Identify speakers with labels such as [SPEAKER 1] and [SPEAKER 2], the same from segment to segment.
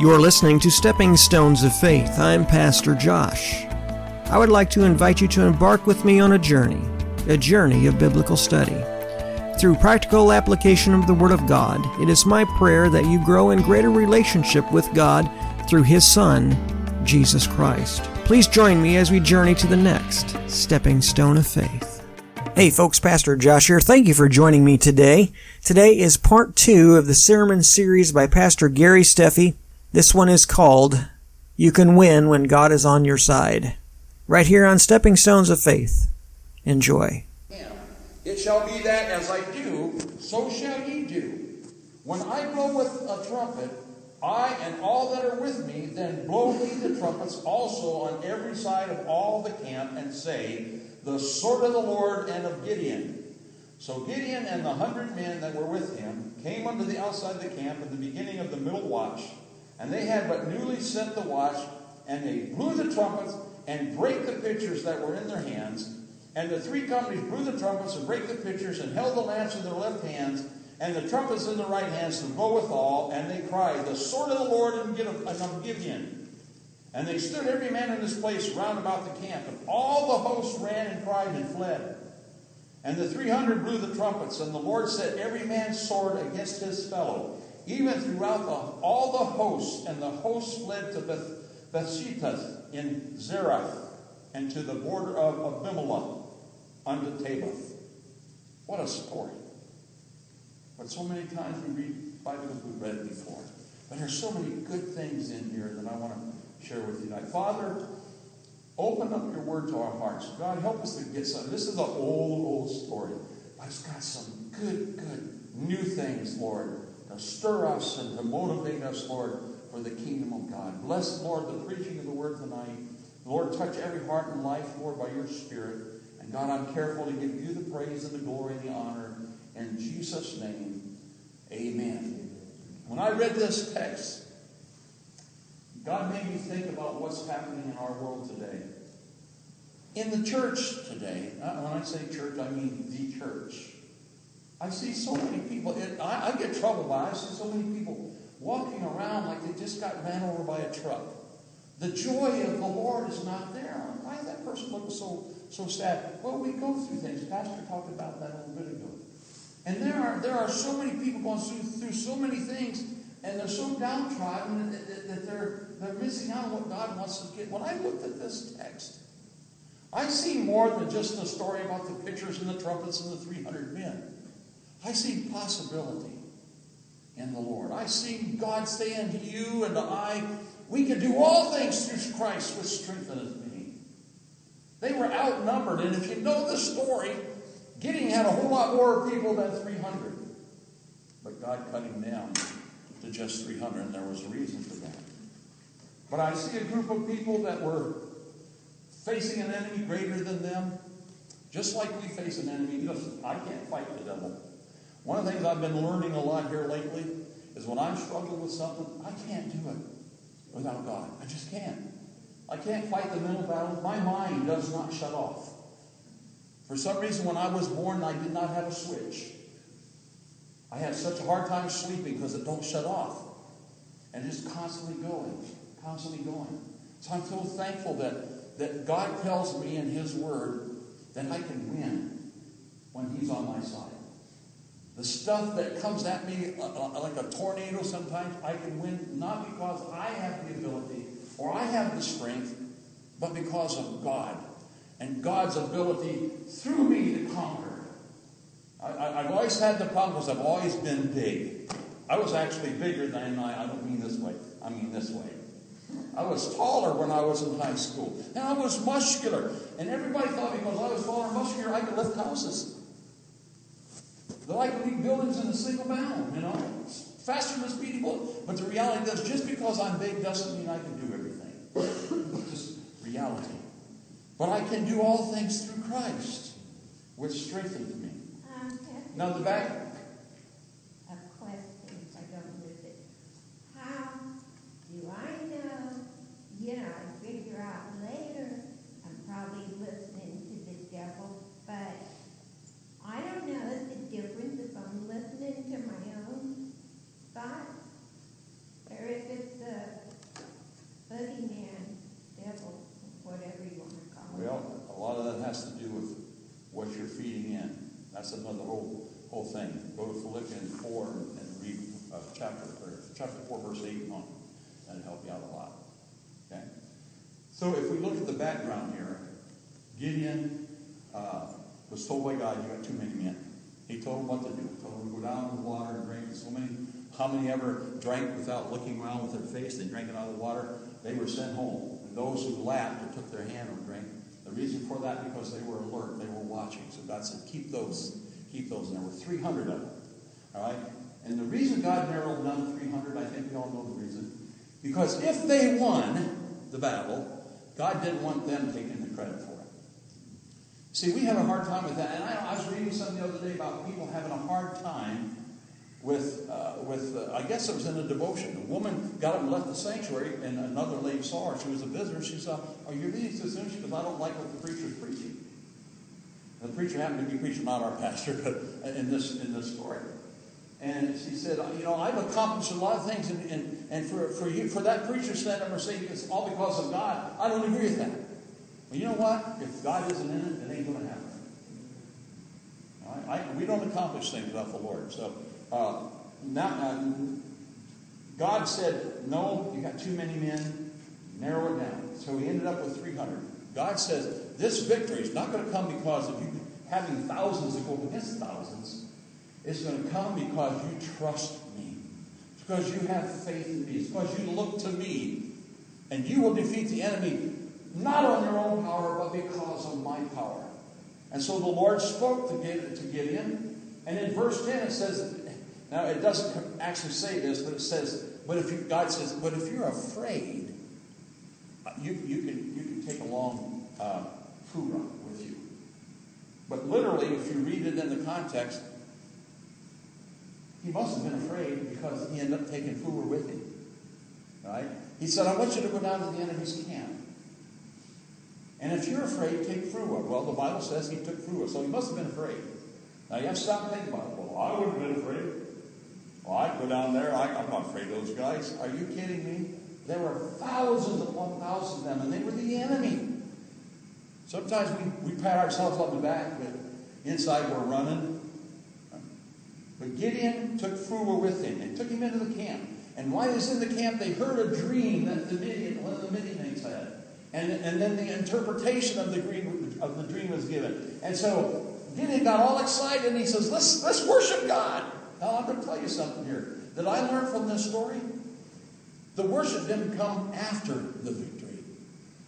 [SPEAKER 1] You're listening to Stepping Stones of Faith. I'm Pastor Josh. I would like to invite you to embark with me on a journey, a journey of biblical study. Through practical application of the Word of God, it is my prayer that you grow in greater relationship with God through His Son, Jesus Christ. Please join me as we journey to the next stepping stone of faith. Hey folks, Pastor Josh here. Thank you for joining me today. Today is part two of the sermon series by Pastor Gary Steffi. This one is called You Can Win When God is on Your Side. Right here on Stepping Stones of Faith. Enjoy.
[SPEAKER 2] It shall be that as I do, so shall ye do. When I blow with a trumpet, I and all that are with me, then blow ye the trumpets also on every side of all the camp, and say, The sword of the Lord and of Gideon. So Gideon and the hundred men that were with him came unto the outside of the camp at the beginning of the middle watch, and they had but newly set the watch, and they blew the trumpets and brake the pitchers that were in their hands. And the three companies blew the trumpets and brake the pitchers and held the lamps in their left hands and the trumpets in their right hands to blow withal. And they cried, The sword of the Lord and of Gideon. And they stood every man in his place round about the camp. And all the host ran and cried and fled. And the three hundred blew the trumpets, and the Lord set every man's sword against his fellow, even throughout the, all the hosts. And the hosts fled to Beth, Bethshittah in Zerah, and to the border of Abimelech unto Tabbath. What a story. But so many times we read Bibles we've read before. But there's so many good things in here that I want to share with you tonight. Father, open up your word to our hearts. God, help us to get some. This is an old, old story. But it's got some good, good new things, Lord, stir us and to motivate us, Lord, for the kingdom of God. Bless, Lord, the preaching of the word tonight. Lord, touch every heart and life, Lord, by your Spirit. And God, I'm careful to give you the praise and the glory and the honor. In Jesus' name, amen. When I read this text, God made me think about what's happening in our world today. In the church today, uh, when I say church, I mean the church. I see so many people, it, I, I get troubled by it. I see so many people walking around like they just got ran over by a truck. The joy of the Lord is not there. Why is that person looking so, so sad? Well, we go through things. Pastor talked about that a little bit ago. And there are, there are so many people going through, through so many things, and they're so downtrodden that, that, that they're, they're missing out on what God wants to get. When I looked at this text, I see more than just the story about the pitchers and the trumpets and the 300 men. I see possibility in the Lord. I see God saying to you and to I, we can do all things through Christ which strengtheneth me. They were outnumbered, and if you know the story, Gideon had a whole lot more people than 300. But God cut him down to just 300, and there was a reason for that. But I see a group of people that were facing an enemy greater than them, just like we face an enemy. Listen, I can't fight the devil. One of the things I've been learning a lot here lately is when I'm struggling with something, I can't do it without God. I just can't. I can't fight the mental battle. My mind does not shut off. For some reason, when I was born, I did not have a switch. I had such a hard time sleeping because it don't shut off. And just constantly going, constantly going. So I'm so thankful that, that God tells me in His Word that I can win when He's on my side. The stuff that comes at me uh, uh, like a tornado sometimes, I can win not because I have the ability or I have the strength, but because of God and God's ability through me to conquer. I, have always had the problem because I've always been big. I was actually bigger than I, I don't mean this way, I mean this way. I was taller when I was in high school. And I was muscular. And everybody thought because I was taller and muscular, I could lift houses. I could leave buildings in a single bound, you know, faster than speedy bullet. But the reality is, just because I'm big doesn't mean I can do everything. It's just reality. But I can do all things through Christ, which strengthens me. Um, now, the back.
[SPEAKER 3] A question, I don't miss it. How do I know? You know, I figure out later I'm probably listening to the devil, but I don't know the difference if I'm listening to my own thoughts or if it's a
[SPEAKER 2] the end. That's another whole whole thing. Go to Philippians 4 and read uh, chapter, chapter 4, verse 8 and on. That'll help you out a lot. Okay? So if we look at the background here, Gideon uh, was told by God, you got too many men. He told him what to do. He told him to go down to the water and drink. So many, how many ever drank without looking around with their face? They drank it out of the water. They were sent home. And those who laughed or took their hand or drank, the reason for that because they were alert, they were watching. So God said, keep those, keep those. And there were 300 of them. All right? And the reason God narrowed down to 300, I think we all know the reason. Because if they won the battle, God didn't want them taking the credit for it. See, we have a hard time with that. And I, I was reading something the other day about people having a hard time with, uh, with uh, I guess it was in a devotion. A woman got up and left the sanctuary, and another lady saw her. She was a visitor. She said, Are you reading so soon? She goes, I don't like what the preacher's preaching. And the preacher happened to be preaching, not our pastor, but in this, in this story. And she said, you know, I've accomplished a lot of things, and, and, and for, for you, for that preacher stand up and saying it's all because of God, I don't agree with that. Well, you know what? If God isn't in it, it ain't going to happen. I, we don't accomplish things without the Lord. So uh, now, uh, God said, no, you got too many men. Narrow it down. So he ended up with 300. God says, this victory is not going to come because of you having thousands to go against thousands. It's going to come because you trust me. It's because you have faith in me. It's because you look to me. And you will defeat the enemy not on your own power, but because of my power. And so the Lord spoke to Gideon. And in verse 10 it says, now it doesn't actually say this, but it says, but if you, God says, but if you're afraid, uh, you, you, can, you can take along uh, Phurah with you. But literally, if you read it in the context, he must have been afraid because he ended up taking Phurah with him. Right? He said, I want you to go down to the enemy's camp. And if you're afraid, take Phurah. Well, the Bible says he took Phurah, so he must have been afraid. Now you have to stop and think about it. Well, I wouldn't have been afraid. Well, I'd go down there. I, am not afraid of those guys. Are you kidding me? There were thousands upon thousands of them, and they were the enemy. Sometimes we, we pat ourselves on the back, but inside we're running. But Gideon took Phurah with him. and took him into the camp. And while he was in the camp, they heard a dream that the Midian, one of the Midianites had. And, and then the interpretation of the, dream, of the dream was given. And so Gideon got all excited and he says, let's, let's worship God. Now, I'm going to tell you something here that I learned from this story. The worship didn't come after the victory,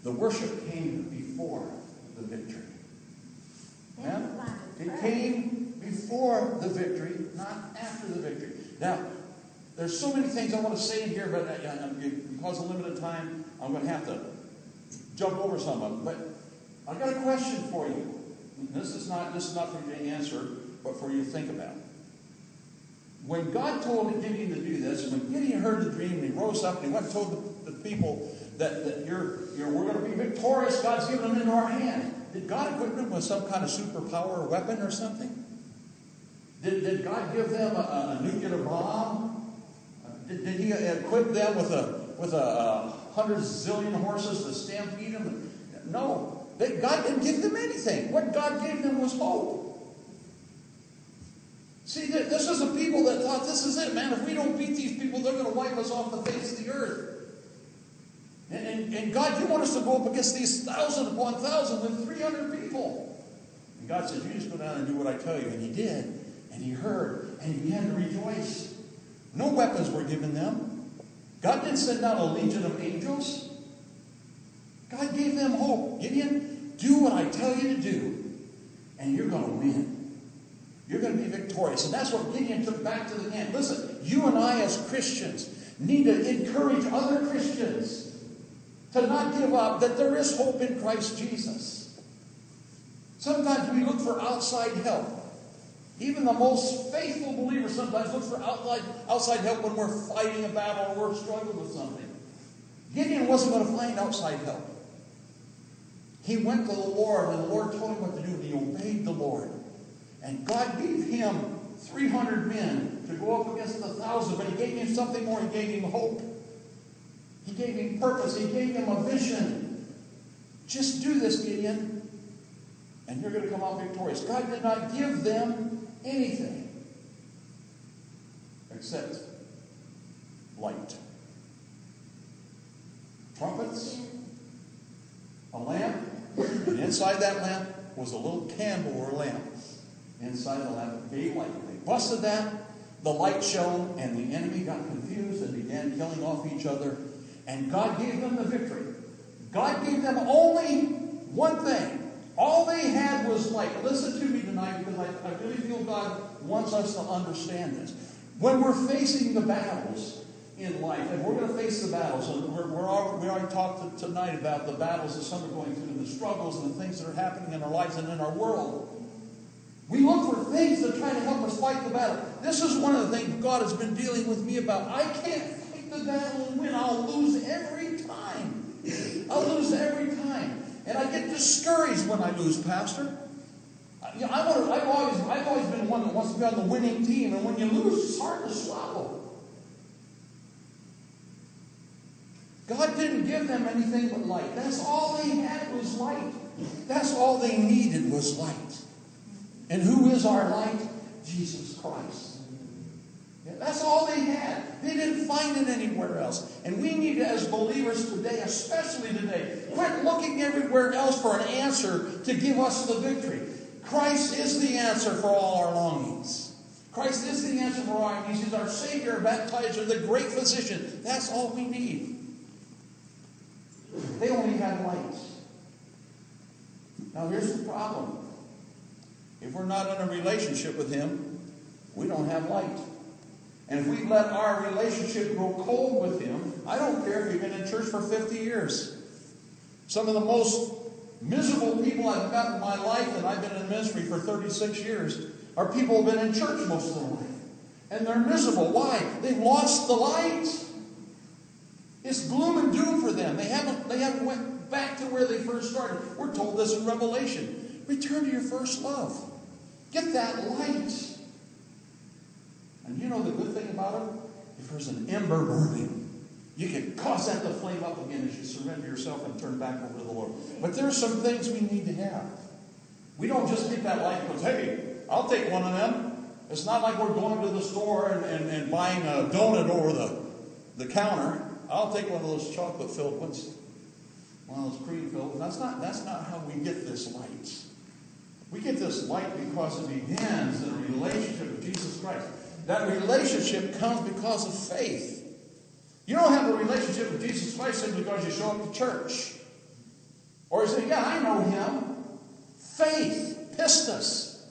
[SPEAKER 2] the worship came before the victory. Yeah? It came before the victory, not after the victory. Now, there's so many things I want to say in here, but uh, because of limited time, I'm going to have to jump over some of them. But I've got a question for you. This is not this is not for you to answer, but for you to think about. When God told Gideon to do this, when Gideon heard the dream, he rose up and he went and told the, the people that, that you're, you're, we're going to be victorious, God's given them into our hand. Did God equip them with some kind of superpower or weapon or something? Did, did God give them a, a nuclear bomb? Did, did, He equip them with a with a, a hundred zillion horses to stampede them? No, they, God didn't give them anything. What God gave them was hope. See, this is a people that thought this is it, man. If we don't beat these people, they're going to wipe us off the face of the earth. And, and, and God, you want us to go up against these thousand upon thousand with and 300 people. And God says, You just go down and do what I tell you. And he did. And he heard. And he began to rejoice. No weapons were given them. God didn't send down a legion of angels. God gave them hope. Gideon, do what I tell you to do, and you're going to win. You're going to be victorious. And that's what Gideon took back to the camp. Listen, you and I as Christians need to encourage other Christians to not give up, that there is hope in Christ Jesus. Sometimes we look for outside help. Even the most faithful believer sometimes looks for outside, outside help when we're fighting a battle or we're struggling with something. Gideon wasn't going to find outside help. He went to the Lord, and the Lord told him what to do, and he obeyed the Lord. And God gave him 300 men to go up against the thousand, but he gave him something more. He gave him hope. He gave him purpose. He gave him a vision. Just do this, Gideon, and you're going to come out victorious. God did not give them anything except light. Trumpets, a lamp, and inside that lamp was a little candle or lamp. Inside the lamp, gave light. They busted that, the light shone, and the enemy got confused and began killing off each other. And God gave them the victory. God gave them only one thing. All they had was light. Listen to me tonight because I, I really feel God wants us to understand this. When we're facing the battles in life, and we're going to face the battles, and we're, we're already, we already talked to, tonight about the battles that some are going through, and the struggles and the things that are happening in our lives and in our world. We look for things that try to help us fight the battle. This is one of the things God has been dealing with me about. I can't fight the battle and win. I'll lose every time. I'll lose every time. And I get discouraged when I lose, Pastor. You know, I have always, I've always been one that wants to be on the winning team, and when you lose, it's hard to swallow. God didn't give them anything but light. That's all they had was light. That's all they needed was light. And who is our light? Jesus Christ. That's all they had. They didn't find it anywhere else. And we need as believers today, especially today, quit looking everywhere else for an answer to give us the victory. Christ is the answer for all our longings. Christ is the answer for our needs. He's our Savior, baptizer, the great physician. That's all we need. They only had lights. Now here's the problem. If we're not in a relationship with Him, we don't have light. And if we let our relationship grow cold with Him, I don't care if you've been in church for 50 years. Some of the most miserable people I've met in my life, and I've been in ministry for 36 years, are people who've been in church most of their life. And they're miserable. Why? They've lost the light. It's gloom and doom for them. They haven't, they haven't went back to where they first started. We're told this in Revelation. Return to your first love. Get that light. And you know the good thing about it? If there's an ember burning, you can cause that to flame up again as you surrender yourself and turn back over to the Lord. But there's some things we need to have. We don't just get that light because, hey, I'll take one of them. It's not like we're going to the store and, and, and buying a donut over the, the counter. I'll take one of those chocolate filled ones, one of those cream filled. That's not, that's not how we get this light. We get this light because it begins in a relationship with Jesus Christ. That relationship comes because of faith. You don't have a relationship with Jesus Christ simply because you show up to church. Or you say, Yeah, I know him. Faith, pistis.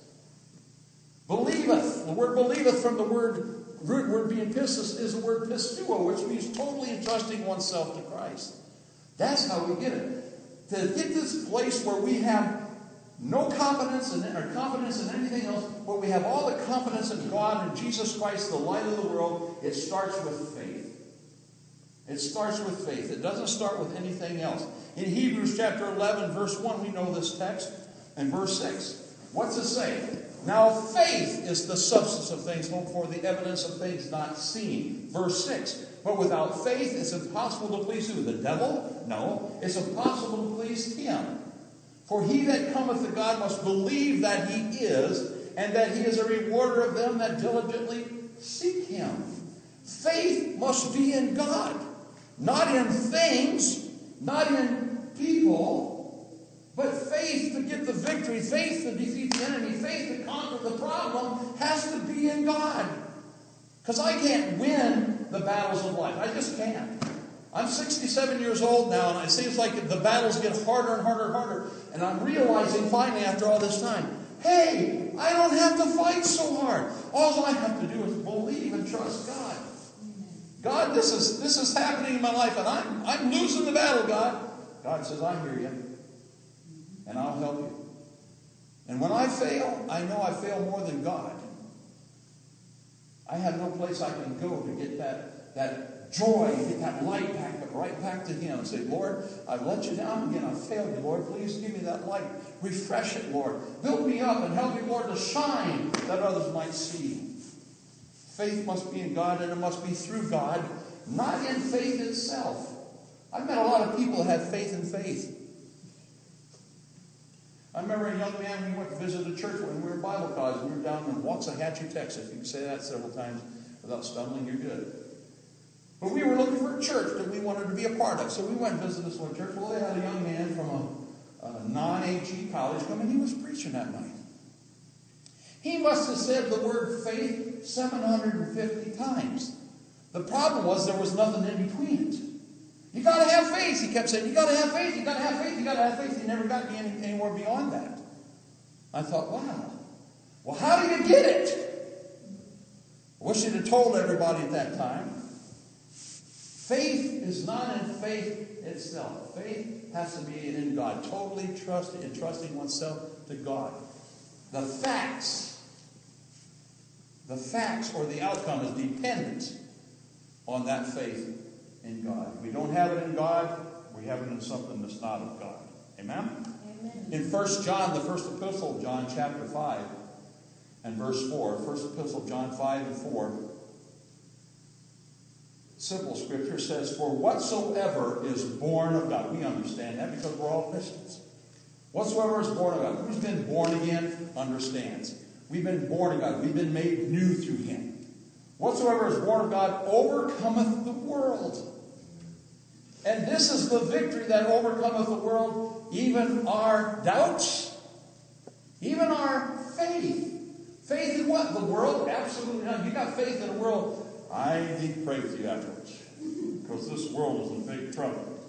[SPEAKER 2] Believeth. The word believeth from the word root word being pistis is the word pisteuo, which means totally entrusting oneself to Christ. That's how we get it. To get this place where we have no confidence in or confidence in anything else, but we have all the confidence in God and Jesus Christ, the light of the world. It starts with faith. It starts with faith. It doesn't start with anything else. In Hebrews chapter 11, verse 1, we know this text. And verse 6, what's it say? Now faith is the substance of things hoped for, the evidence of things not seen. Verse 6, but without faith it's impossible to please who? The devil? No, it's impossible to please him. For he that cometh to God must believe that he is, and that he is a rewarder of them that diligently seek him. Faith must be in God, not in things, not in people, but faith to get the victory, faith to defeat the enemy, faith to conquer the problem has to be in God. Because I can't win the battles of life. I just can't. I'm 67 years old now, and it seems like the battles get harder and harder and harder. And I'm realizing finally, after all this time, hey, I don't have to fight so hard. All I have to do is believe and trust God. God, this is this is happening in my life, and I'm I'm losing the battle, God. God says, I hear you, and I'll help you. And when I fail, I know I fail more than God. I have no place I can go to get that, that joy, get that light back, right back to Him say, Lord, I've let you down again. I've failed you, Lord. Please give me that light. Refresh it, Lord. Build me up and help me, Lord, to shine that others might see. Faith must be in God and it must be through God, not in faith itself. I've met a lot of people that have faith in faith. I remember a young man, we went to visit a church when we were Bible college. We were down in Waxahachie, Texas. You can say that several times without stumbling, you're good. But we were looking for a church that we wanted to be a part of. So we went and visited this one church. Well, they had a young man from a, a non AG college come and he was preaching that night. He must have said the word faith 750 times. The problem was there was nothing in between it. You got to have faith. He kept saying, You got to have faith. You got to have faith. You got to have faith. He never got me any, anywhere beyond that. I thought, wow. Well, how do you get it? I wish he'd have told everybody at that time. Faith is not in faith itself. Faith has to be in God, totally trusting and trusting oneself to God. The facts, the facts or the outcome is dependent on that faith in God. If we don't have it in God, we have it in something that's not of God. Amen? Amen. In 1 John, the first epistle of John, chapter 5, and verse 4, first epistle of John 5 and 4, simple scripture says, For whatsoever is born of God, we understand that because we're all Christians. Whatsoever is born of God, who's been born again understands. We've been born of God, we've been made new through Him. Whatsoever is born of God overcometh the world. And this is the victory that overcometh the world, even our doubts, even our faith. Faith in what? The world? Absolutely not. You got faith in the world. I need pray with you afterwards. Because this world is in big trouble.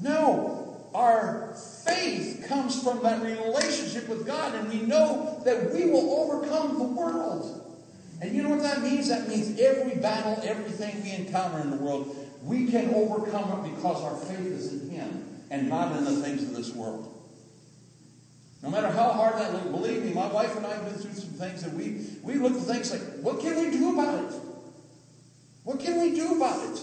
[SPEAKER 2] No, our faith comes from that relationship with God, and we know that we will overcome the world. And you know what that means? That means every battle, everything we encounter in the world, we can overcome it because our faith is in Him and not in the things of this world. No matter how hard that looks, believe me, my wife and I have been through some things that we, we look at things like, what can we do about it? What can we do about it?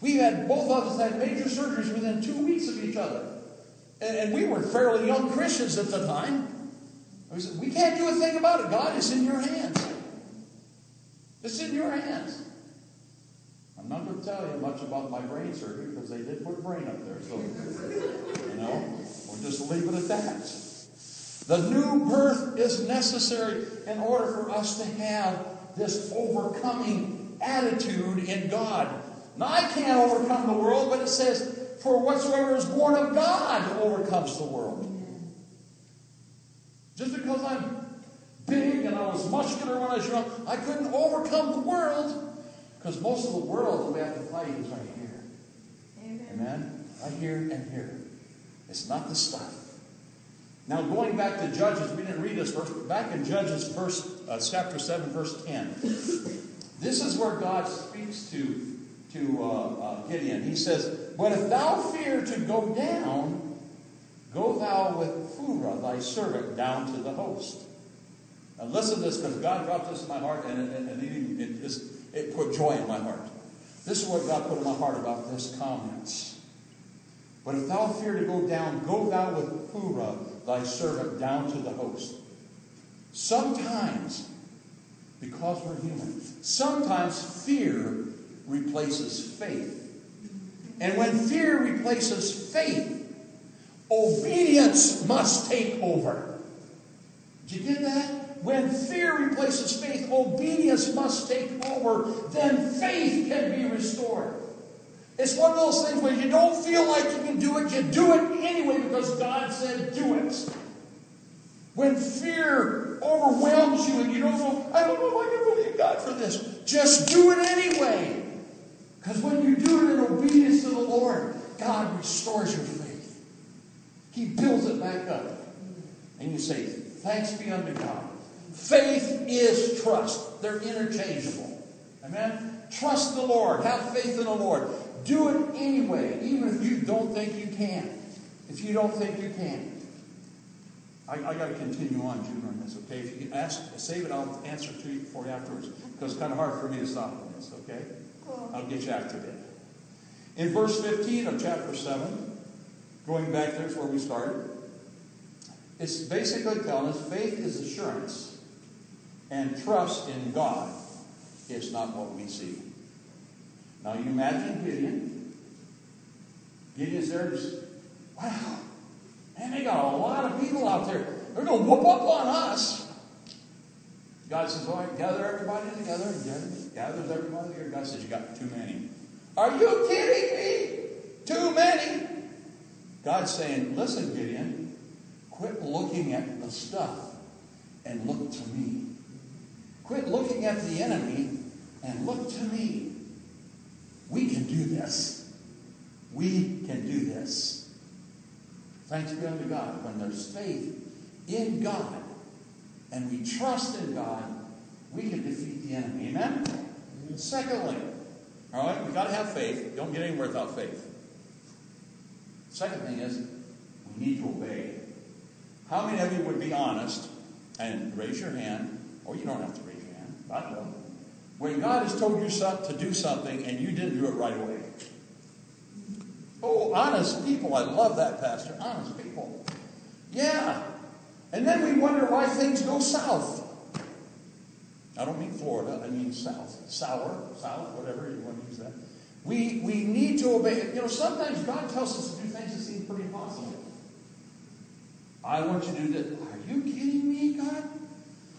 [SPEAKER 2] We had, both of us had major surgeries within two weeks of each other. And, and we were fairly young Christians at the time. We said, we can't do a thing about it. God is in your hands. It's in your hands. I'm not going to tell you much about my brain surgery because they did put brain up there. So, you know, we'll just leave it at that. The new birth is necessary in order for us to have this overcoming attitude in God. Now, I can't overcome the world, but it says, For whatsoever is born of God overcomes the world. Just because I'm big and I was muscular when I was young. I couldn't overcome the world because most of the world that we have to fight is right here. Amen. Amen. Right here and here. It's not the stuff. Now, going back to Judges, we didn't read this verse, but back in Judges, verse, uh, chapter 7, verse 10, this is where God speaks to, to uh, uh, Gideon. He says, But if thou fear to go down, go thou with Phurah, thy servant, down to the host. Now listen to this because God dropped this in my heart and, and it, it, just, it put joy in my heart. This is what God put in my heart about this comments. But if thou fear to go down, go thou with Phurah, thy servant, down to the host. Sometimes, because we're human, sometimes fear replaces faith. And when fear replaces faith, obedience must take over. Did you get that? When fear replaces faith, obedience must take over. Then faith can be restored. It's one of those things where you don't feel like you can do it, you do it anyway because God said do it. When fear overwhelms you and you don't know, If I can believe God for this, just do it anyway. Because when you do it in obedience to the Lord, God restores your faith. He builds it back up. And you say, Thanks be unto God. Faith is trust. They're interchangeable. Amen? Trust the Lord. Have faith in the Lord. Do it anyway, even if you don't think you can. If you don't think you can. I, got to continue on, June, on this, okay? If you ask, save it, I'll answer to you for you afterwards. Because it's kind of hard for me to stop on this, okay? I'll get you after that. In verse 15 of chapter 7, going back there to where we started, it's basically telling us faith is assurance and trust in God is not what we see. Now you imagine Gideon. Gideon's there just, wow, man, they got a lot of people out there. They're going to whoop up on us. God says, all right, gather everybody together. And gather, gathers everybody together. God says, you got too many. Are you kidding me? Too many. God's saying, listen, Gideon, quit looking at the stuff and look to me. Quit looking at the enemy and look to me. We can do this. We can do this. Thanks be unto God. When there's faith in God and we trust in God, we can defeat the enemy. Amen? Secondly, all right, we got to have faith. Don't get anywhere without faith. Second thing is, we need to obey. How many of you would be honest and raise your hand, or you don't have to raise your hand, I will, when God has told you to do something and you didn't do it right away? Oh, honest people. I love that, Pastor. Honest people. Yeah. And then we wonder why things go south. I don't mean Florida, I mean south. Sour, sour, whatever you want to use that. We, we need to obey. You know, sometimes God tells us to do things that seem pretty impossible. I want you to do this. Are you kidding me, God?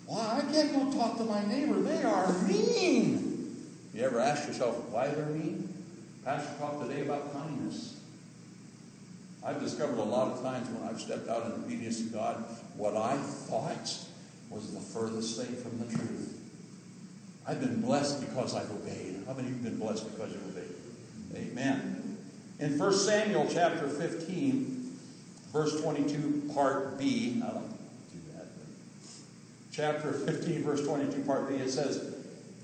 [SPEAKER 2] Why, I can't go talk to my neighbor. They are mean. You ever ask yourself why they're mean? Pastor talked today about kindness. I've discovered a lot of times when I've stepped out in obedience to God, what I thought was the furthest thing from the truth. I've been blessed because I've obeyed. How many of you have been blessed because you've obeyed? Amen. In 1 Samuel chapter 15, verse 22, part B, I don't do that. Chapter 15, verse 22, part B, it says,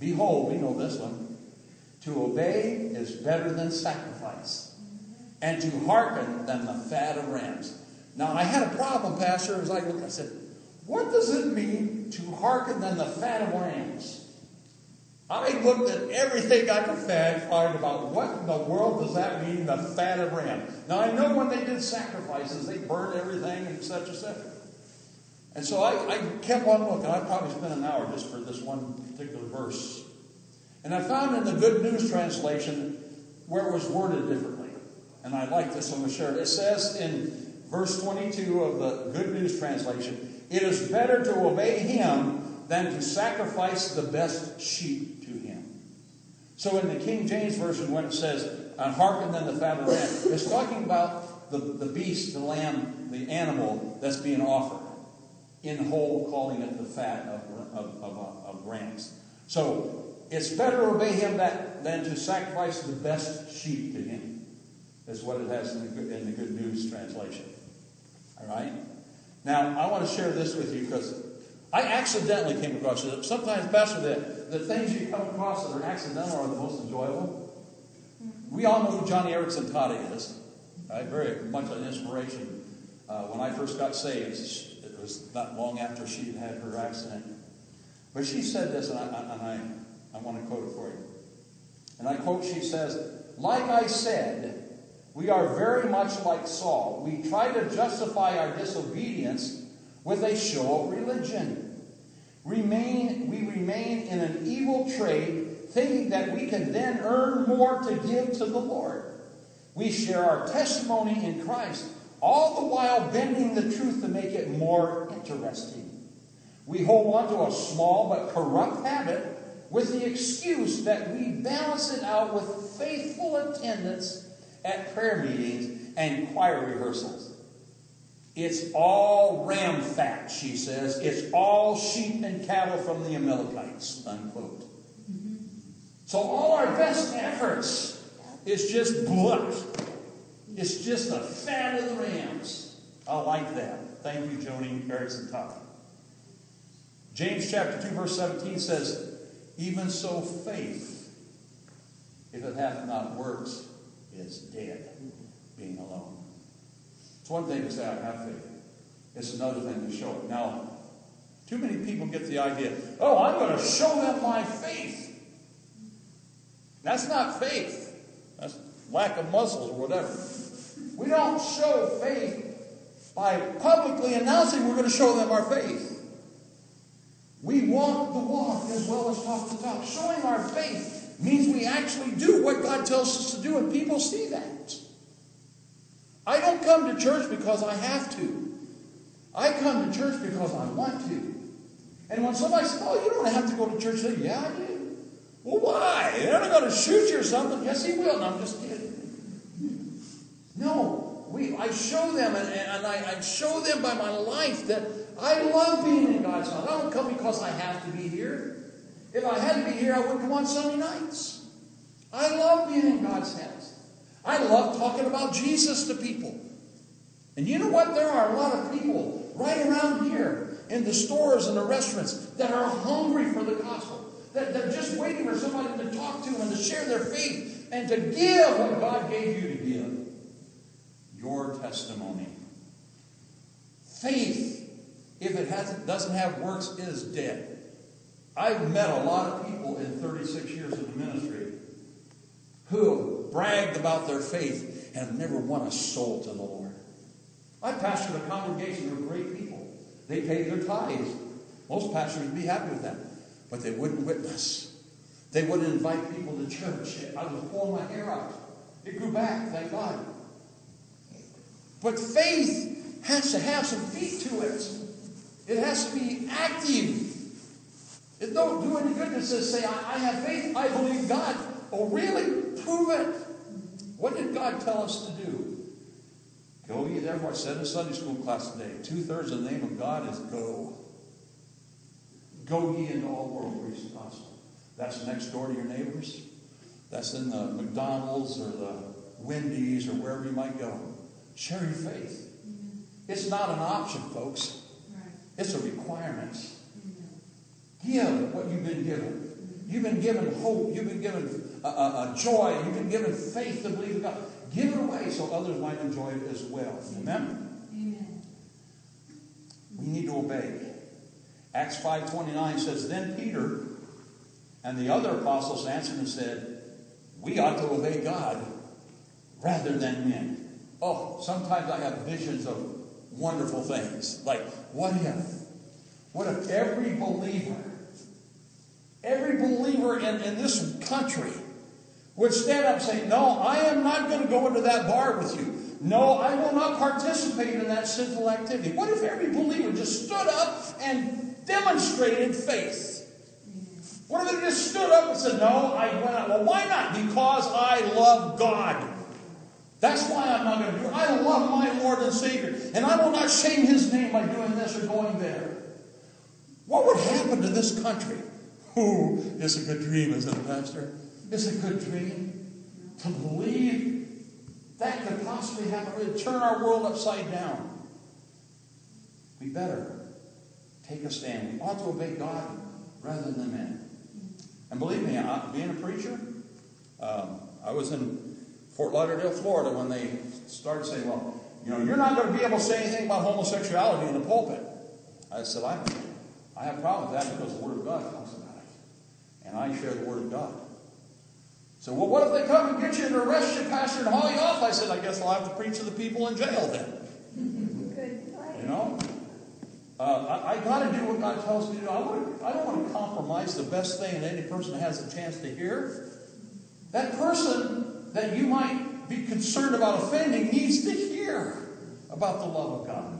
[SPEAKER 2] Behold, we know this one, to obey is better than sacrifice, and to hearken than the fat of rams. Now, I had a problem, Pastor, as I looked, I said, what does it mean to hearken than the fat of rams? I looked at everything I could find about what in the world does that mean, the fat of ram. Now I know when they did sacrifices, they burned everything and such and such. And so I, I kept on looking. I probably spent an hour just for this one particular verse. And I found in the Good News translation where it was worded differently. And I like this, going to share it. Says in verse 22 of the Good News translation, it is better to obey him than to sacrifice the best sheep to him. So in the King James Version, when it says, and hearken then the fat of the ram, it's talking about the, the beast, the lamb, the animal that's being offered. In whole, calling it the fat of, of, of, uh, of rams. So it's better to obey him that, than to sacrifice the best sheep to him, is what it has in the, good, in the Good News translation. All right? Now, I want to share this with you because I accidentally came across it. Sometimes, Pastor, the, the things you come across that are accidental are the most enjoyable. We all know who Joni Eareckson Tada is. Right? Very much an inspiration. Uh, when I first got saved, it was not long after she had had her accident. But she said this, and I, and I, I want to quote it for you. And I quote, she says, Like I said, we are very much like Saul. We try to justify our disobedience with a show of religion. Remain, we remain in an evil trade, thinking that we can then earn more to give to the Lord. We share our testimony in Christ, all the while bending the truth to make it more interesting. We hold on to a small but corrupt habit with the excuse that we balance it out with faithful attendance at prayer meetings and choir rehearsals. It's all ram fat, she says. It's all sheep and cattle from the Amalekites, unquote. So all our best efforts is just blood. It's just the fat of the rams. I like that. Thank you, Joni Eareckson Tada. James chapter 2, verse 17 says, Even so faith, if it hath not works, is dead, being alone. It's one thing to say, I have faith. It's another thing to show it. Now, too many people get the idea, oh, I'm going to show them my faith. That's not faith. That's lack of muscles or whatever. We don't show faith by publicly announcing we're going to show them our faith. We walk the walk as well as talk the talk. Showing our faith means we actually do what God tells us to do, and people see that. I don't come to church because I have to. I come to church because I want to. And when somebody says, Oh, you don't have to go to church, I say, Yeah, I do. Well, why? They're not going to shoot you or something. Yes, he will. No, I'm just kidding. No, we, I show them, and, and I, I show them by my life that I love being in God's house. I don't come because I have to be here. If I had to be here, I wouldn't come on Sunday nights. I love being in God's house. I love talking about Jesus to people. And you know what? There are a lot of people right around here in the stores and the restaurants that are hungry for the gospel. That they're just waiting for somebody to talk to and to share their faith and to give what God gave you to give. Your testimony. Faith, if it doesn't have works, is dead. I've met a lot of people in 36 years of the ministry who have bragged about their faith and have never won a soul to the Lord. I pastored a congregation of great people. They paid their tithes. Most pastors would be happy with that. But they wouldn't witness. They wouldn't invite people to church. I was pulling my hair out. It grew back, thank God. But faith has to have some feet to it. It has to be active. It don't do any good to just say, I, I have faith, I believe God. Oh, really? Prove it. What did God tell us to do? Go ye therefore. I said in Sunday school class today, two thirds of the name of God is go. Go ye into all world, preach the gospel. That's next door to your neighbors. That's in the McDonald's or the Wendy's or wherever you might go. Share your faith. Mm-hmm. It's not an option, folks. It's a requirement. Give what you've been given. You've been given hope. You've been given a, a, a joy. You've been given faith to believe in God. Give it away so others might enjoy it as well. Amen? Amen. We need to obey. Acts 5.29 says, Then Peter and the other apostles answered and said, We ought to obey God rather than men. Oh, sometimes I have visions of wonderful things. Like, what if? What if every believer, every believer in, in this country would stand up and say, No, I am not going to go into that bar with you. No, I will not participate in that sinful activity. What if every believer just stood up and demonstrated faith? What if they just stood up and said, No, I went out? Well, why not? Because I love God. That's why I'm not going to do it. I love my Lord and Savior, and I will not shame His name by doing this or going there. What would happen to this country? Ooh, it's a good dream, isn't it, Pastor? It's a good dream to believe that could possibly happen. Turn our world upside down. We better take a stand. We ought to obey God rather than the men. And believe me, being a preacher, um, I was in Fort Lauderdale, Florida, when they started saying, well, you know, you're not going to be able to say anything about homosexuality in the pulpit. I said, I, I have a problem with that because the Word of God it. And I share the Word of God. So, well, what if they come and get you and arrest you, pastor, and haul you off? I said, I guess I'll have to preach to the people in jail then. You know? Uh, I, I got to do what God tells me to do. I, want I don't want to compromise the best thing that any person has a chance to hear. That person that you might be concerned about offending needs to hear about the love of God.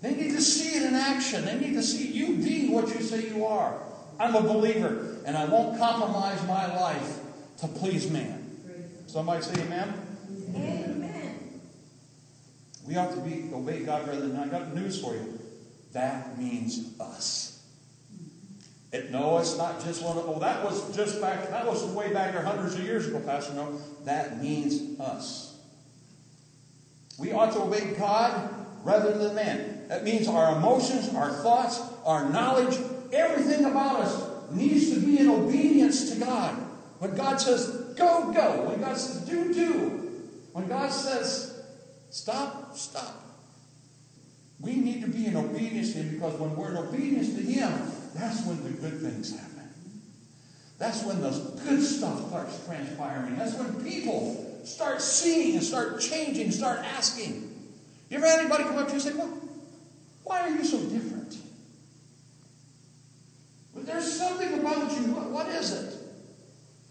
[SPEAKER 2] They need to see it in action. They need to see you being what you say you are. I'm a believer, and I won't compromise my life to please man. Somebody say amen?
[SPEAKER 3] Amen.
[SPEAKER 2] We ought to be obey God rather than I got news for you. That means us. It, no, it's not just one. Of, oh, that was just back. That was way back there, hundreds of years ago, Pastor. No, that means us. We ought to obey God rather than man. That means our emotions, our thoughts, our knowledge, everything about us needs to be in obedience to God. When God says, go, go. When God says, do, do. When God says, stop, stop. We need to be in obedience to Him because when we're in obedience to Him, that's when the good things happen. That's when the good stuff starts transpiring. That's when people start seeing and start changing, start asking. You ever had anybody come up to you and say, well, why are you so different? There's something about you. What, what is it?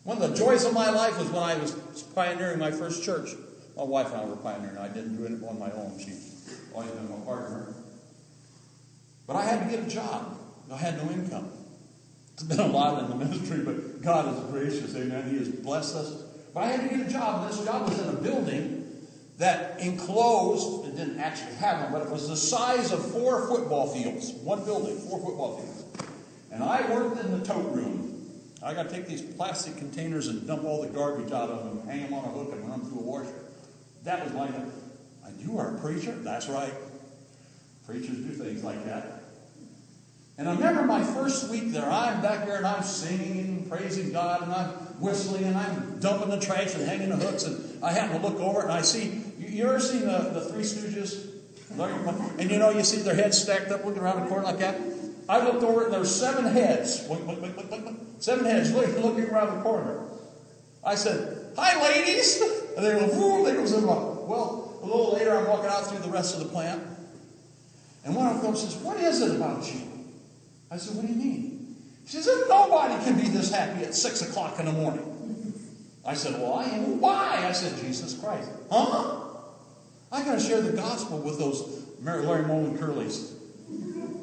[SPEAKER 2] One of the joys of my life was when I was pioneering my first church. My wife and I were pioneering. I didn't do it on my own. She always been my partner. But I had to get a job. I had no income. It's been a lot in the ministry, but God is gracious. Amen. He has blessed us. But I had to get a job. And this job was in a building that enclosed, it didn't actually have one, but it was the size of four football fields. One building, four football fields. And I worked in the tote room. I got to take these plastic containers and dump all the garbage out of them, hang them on a hook, and run them through a washer. That was my job. And you are a preacher? That's right. Preachers do things like that. And I remember my first week there, I'm back there and I'm singing and praising God and I'm whistling and I'm dumping the trash and hanging the hooks. And I happen to look over and I see, you, you ever seen the, the Three Stooges? And you know, you see their heads stacked up looking around the corner like that? I looked over and there were seven heads. Seven heads looking around the corner. I said, Hi, ladies. And they go, Whoa, they Well, a little later, I'm walking out through the rest of the plant. And one of them says, What is it about you? I said, What do you mean? She says, Nobody can be this happy at 6 o'clock in the morning. I said, Well, I am. Why? I said, Jesus Christ. Huh? I got to share the gospel with those Mary Larry Mullen Curleys,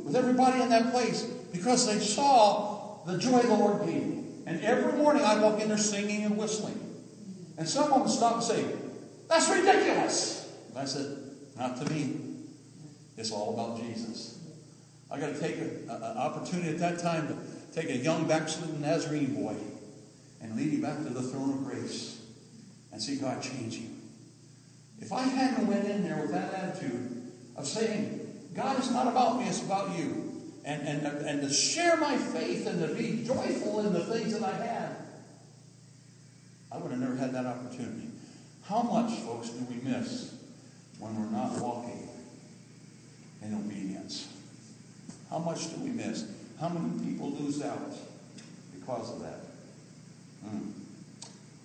[SPEAKER 2] with everybody in that place, because they saw the joy the Lord gave me. And every morning I walk in there singing and whistling. And someone would stop and say, That's ridiculous. And I said, Not to me. It's all about Jesus. I got to take an opportunity at that time to take a young backslidden Nazarene boy and lead him back to the throne of grace and see God change him. If I hadn't went in there with that attitude of saying, God is not about me, it's about you, and, and, and to share my faith and to be joyful in the things that I have, I would have never had that opportunity. How much, folks, do we miss when we're not walking in obedience? How much do we miss? How many people lose out because of that? Mm.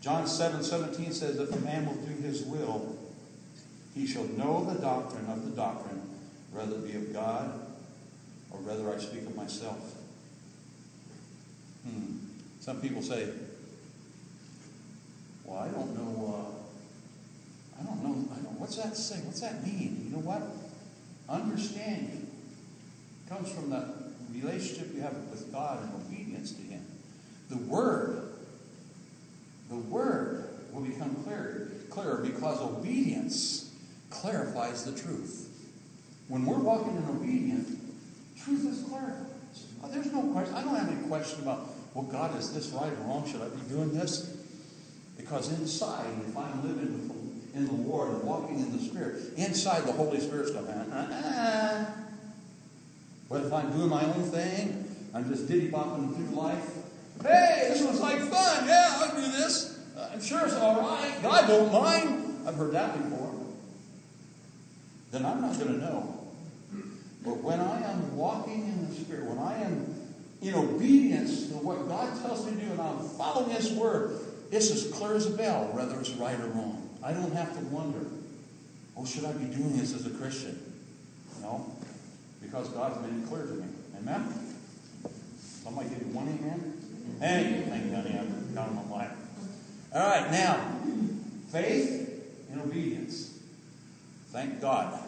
[SPEAKER 2] John 7 17 says, If a man will do his will, he shall know the doctrine of the doctrine, it be of God or whether I speak of myself. Hmm. Some people say, Well, I don't know. Uh, I don't know. I don't, what's that say? What's that mean? You know what? Understanding comes from the relationship you have with God and obedience to Him. The Word, the Word will become clearer, clearer because obedience clarifies the truth. When we're walking in obedience, truth is clarified. There's no question. I don't have any question about, well, God, is this right or wrong? Should I be doing this? Because inside, if I'm living in the Lord and walking in the Spirit, inside the Holy Spirit's going, uh, uh, but if I'm doing my own thing, I'm just diddy bopping through life. Hey, this looks like fun. Yeah, I'll do this. I'm sure it's all right. God don't mind. I've heard that before. Then I'm not going to know. But when I am walking in the Spirit, when I am in obedience to what God tells me to do, and I'm following His word, it's as clear as a bell, whether it's right or wrong. I don't have to wonder, oh, should I be doing this as a Christian? No because God's made it clear to me. Amen? Somebody give me one amen? Hey, thank you, honey. I'm counting my life. All right, now, faith and obedience. Thank God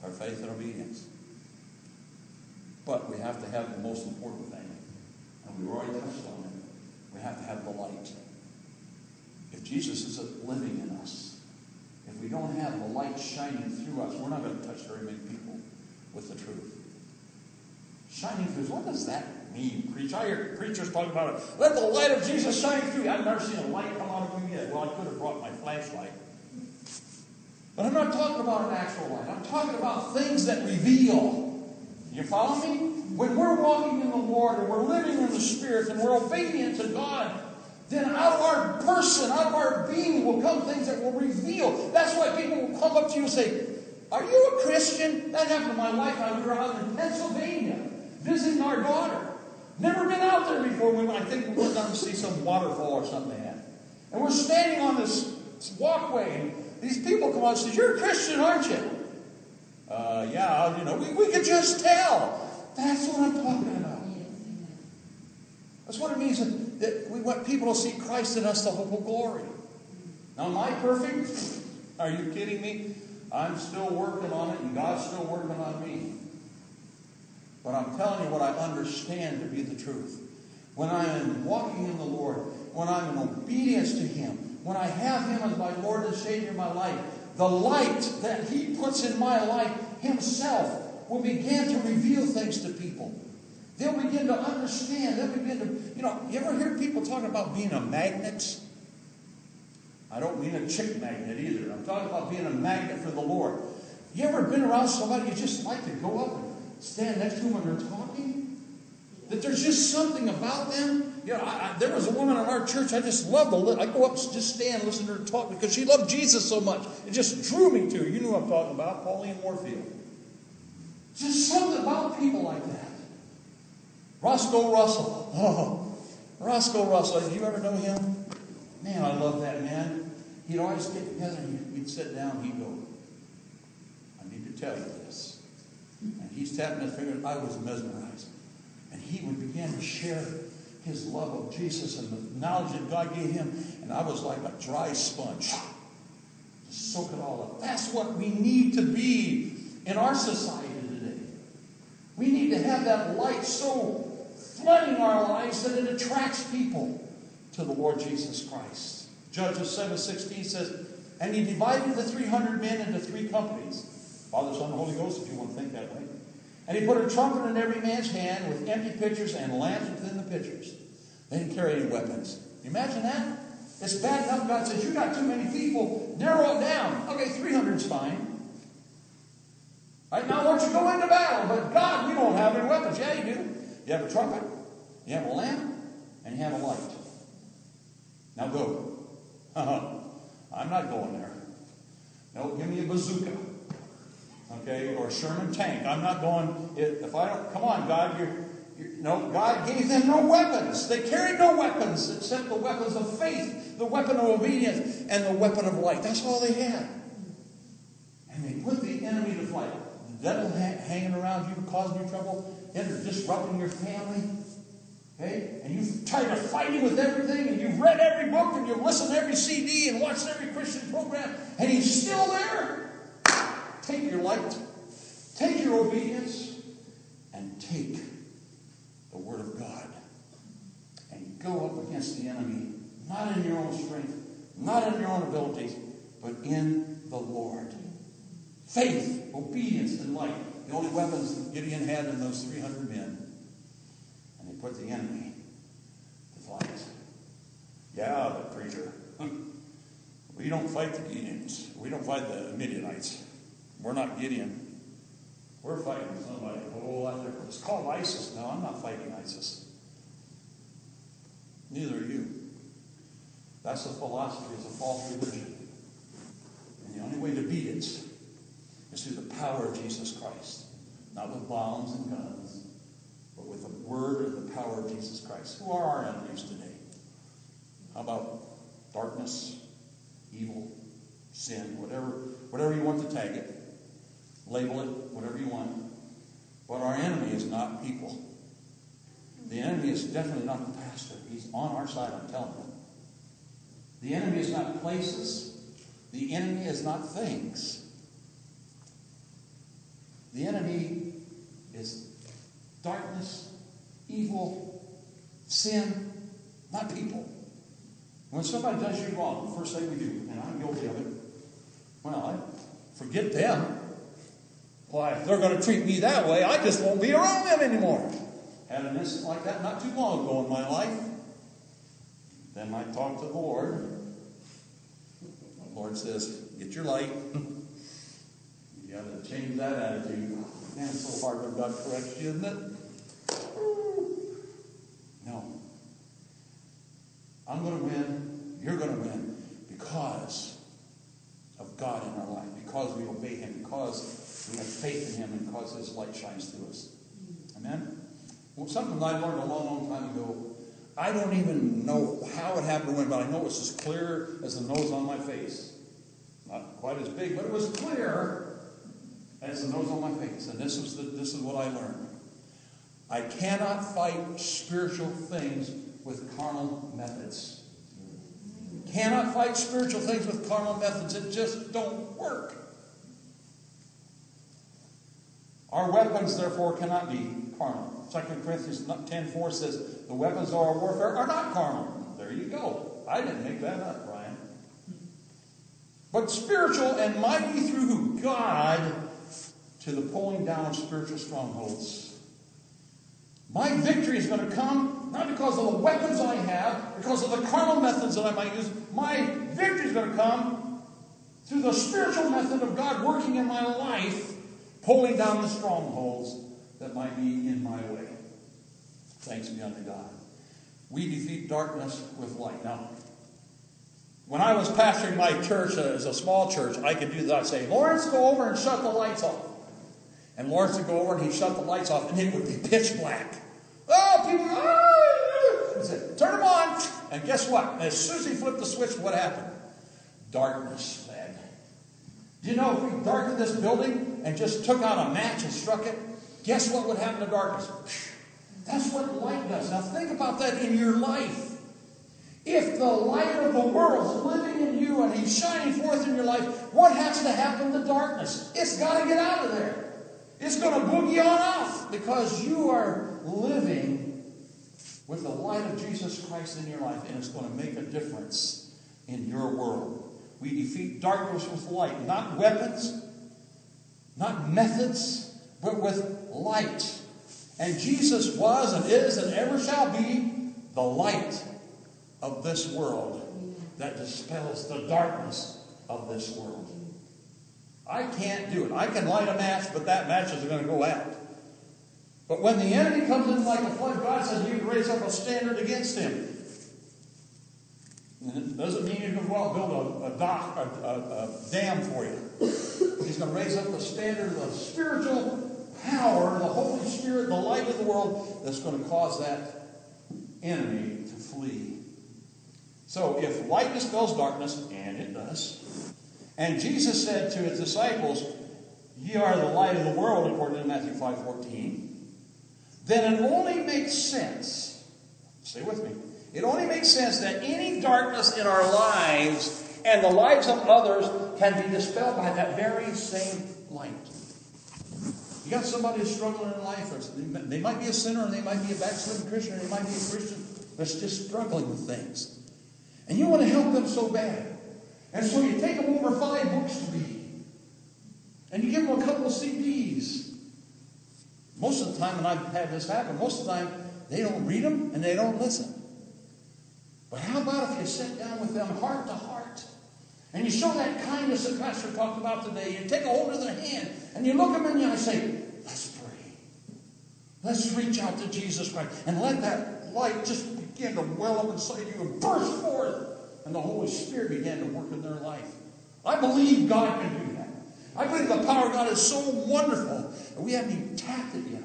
[SPEAKER 2] for faith and obedience. But we have to have the most important thing, and we've already touched on it. We have to have the light. If Jesus isn't living in us, if we don't have the light shining through us, we're not going to touch very many people with the truth. Shining through. What does that mean, preach? I hear preachers talking about it. Let the light of Jesus shine through you. I've never seen a light come out of you yet. Well, I could have brought my flashlight. But I'm not talking about an actual light. I'm talking about things that reveal. You follow me? When we're walking in the Lord and we're living in the Spirit and we're obedient to God, then out of our person, out of our being will come things that will reveal. That's why people will come up to you and say, Are you a Christian? That happened in my life. I was out in Pennsylvania visiting our daughter. Never been out there before. We, I think we went down to see some waterfall or something And we're standing on this walkway, and these people come on and say, You're a Christian, aren't you? Uh, yeah, you know, we, we could just tell. That's what I'm talking about. That's what it means that, that we want people to see Christ in us, the hope of glory. Now, am I perfect? Are you kidding me? I'm still working on it, and God's still working on me. But I'm telling you what I understand to be the truth. When I am walking in the Lord, when I'm in obedience to Him, when I have Him as my Lord and Savior in my life, the light that He puts in my life Himself will begin to reveal things to people. They'll begin to understand. They'll begin to, you know, you ever hear people talking about being a magnet? I don't mean a chick magnet either. I'm talking about being a magnet for the Lord. You ever been around somebody you just like to go up and stand next to them when they're talking? That there's just something about them. You know, I, I, there was a woman in our church I just loved to I go up just stand listen to her talk because she loved Jesus so much. It just drew me to her. You know what I'm talking about, Pauline Warfield. Just something about people like that. Roscoe Russell. Oh, Roscoe Russell. Did you ever know him? Man, I love that man. He'd always get together and we'd sit down. He'd go, I need to tell you this. And he's tapping his finger. And I was mesmerized. And he would begin to share his love of Jesus and the knowledge that God gave him. And I was like a dry sponge. Just soak it all up. That's what we need to be in our society today. We need to have that light so flooding our lives that it attracts people to the Lord Jesus Christ. Judges 7.16 says, And he divided the 300 men into three companies. Father, Son, and Holy Ghost, if you want to think that way. And he put a trumpet in every man's hand with empty pitchers and lamps within the pitchers. They didn't carry any weapons. Imagine that? It's bad enough God says, you got too many people. Narrow it down. Okay, 300 is fine. Right now, I want you to go into battle. But God, we don't have any weapons. Yeah, you do. You have a trumpet, you have a lamp, and you have a light. Now go. I'm not going there. No, give me a bazooka. Okay, or Sherman tank. I'm not going. If I don't, come on, God, you're, you're, no. God gave them no weapons. They carried no weapons except the weapons of faith, the weapon of obedience, and the weapon of light. That's all they had. And they put the enemy to flight. The devil ha- hanging around you, causing you trouble, and disrupting your family. Okay? And you've tried to fight him with everything, and you've read every book, and you've listened to every CD, and watched every Christian program, and he's still there. Take your light, take your obedience, and take the Word of God. And go up against the enemy, not in your own strength, not in your own abilities, but in the Lord. Faith, obedience, and light. The only weapons Gideon had in those 300 men. And they put the enemy to flight. Yeah, the preacher. we don't fight the Gideons. We don't fight the Midianites. We're not Gideon. We're fighting somebody a whole lot different. It's called ISIS. No, I'm not fighting ISIS. Neither are you. That's a philosophy, it's a false religion. And the only way to beat it is through the power of Jesus Christ. Not with bombs and guns, but with the word and the power of Jesus Christ. Who are our enemies today? How about darkness, evil, sin, whatever, whatever you want to tag it, label it, whatever you want. But our enemy is not people. The enemy is definitely not the pastor. He's on our side, I'm telling you. The enemy is not places. The enemy is not things. The enemy is darkness, evil, sin, not people. When somebody does you wrong, the first thing we do, and I'm guilty of it, well, I forget them. Why, if they're going to treat me that way, I just won't be around them anymore. Had an incident like that not too long ago in my life. Then I talked to the Lord. The Lord says, Get your light. you got to change that attitude. Man, it's so hard when God corrects you, isn't it? No. I'm going to win. You're going to win because of God in our life, because we obey Him, because we have faith in Him, and because His light shines through us. Amen? Well, something I learned a long, long time ago. I don't even know how it happened win, but I know it's as clear as the nose on my face. Not quite as big, but it was clear as the nose on my face. And this is the, this is what I learned. I cannot fight spiritual things with carnal methods. Cannot fight spiritual things with carnal methods. It just don't work. Our weapons, therefore, cannot be carnal. 2 Corinthians 10 4 says, The weapons of our warfare are not carnal. There you go. I didn't make that up, Brian. But spiritual and mighty through who? God to the pulling down of spiritual strongholds. My victory is going to come not because of the weapons I have, because of the carnal methods that I might use. My victory is going to come through the spiritual method of God working in my life, pulling down the strongholds that might be in my way. Thanks be unto God. We defeat darkness with light. Now, when I was pastoring my church uh, as a small church, I could do that. I'd say, Lawrence, go over and shut the lights off. And Lawrence would go over and he'd shut the lights off, and it would be pitch black. Oh, people, ah! He said, turn them on. And guess what? As soon as he flipped the switch, what happened? Darkness. Do you know if we darkened this building and just took out a match and struck it, guess what would happen to darkness? That's what light does. Now think about that in your life. If the light of the world is living in you and he's shining forth in your life, what has to happen to darkness? It's got to get out of there. It's going to boogie on off because you are living with the light of Jesus Christ in your life and it's going to make a difference in your world. We defeat darkness with light, not weapons, not methods, but with light. And Jesus was and is and ever shall be the light of this world that dispels the darkness of this world. I can't do it. I can light a match, but that match is going to go out. But when the enemy comes in like a flood, God says you can raise up a standard against him. And it doesn't mean you can go out and build a, a dock, a, a, dam for you. He's going to raise up the standard of spiritual power, the Holy Spirit, the light of the world, that's going to cause that enemy to flee. So if light dispels darkness, and it does, and Jesus said to his disciples, Ye are the light of the world, according to Matthew 5.14, then it only makes sense, stay with me, it only makes sense that any darkness in our lives and the lives of others can be dispelled by that very same light. You got somebody who's struggling in life, or they might be a sinner, and they might be a backslidden Christian, or they might be a Christian that's just struggling with things. And you want to help them so bad. And so you take them over five books to read. And you give them a couple of CDs. Most of the time, when I've had this happen, most of the time they don't read them and they don't listen. But how about if you sit down with them heart to heart and you show that kindness that Pastor talked about today? You take a hold of their hand and you look them in the eye and say, Let's pray. Let's reach out to Jesus Christ and let that light just begin to well up inside you and burst forth. And the Holy Spirit began to work in their life. I believe God can do that. I believe the power of God is so wonderful that we haven't even tapped it yet.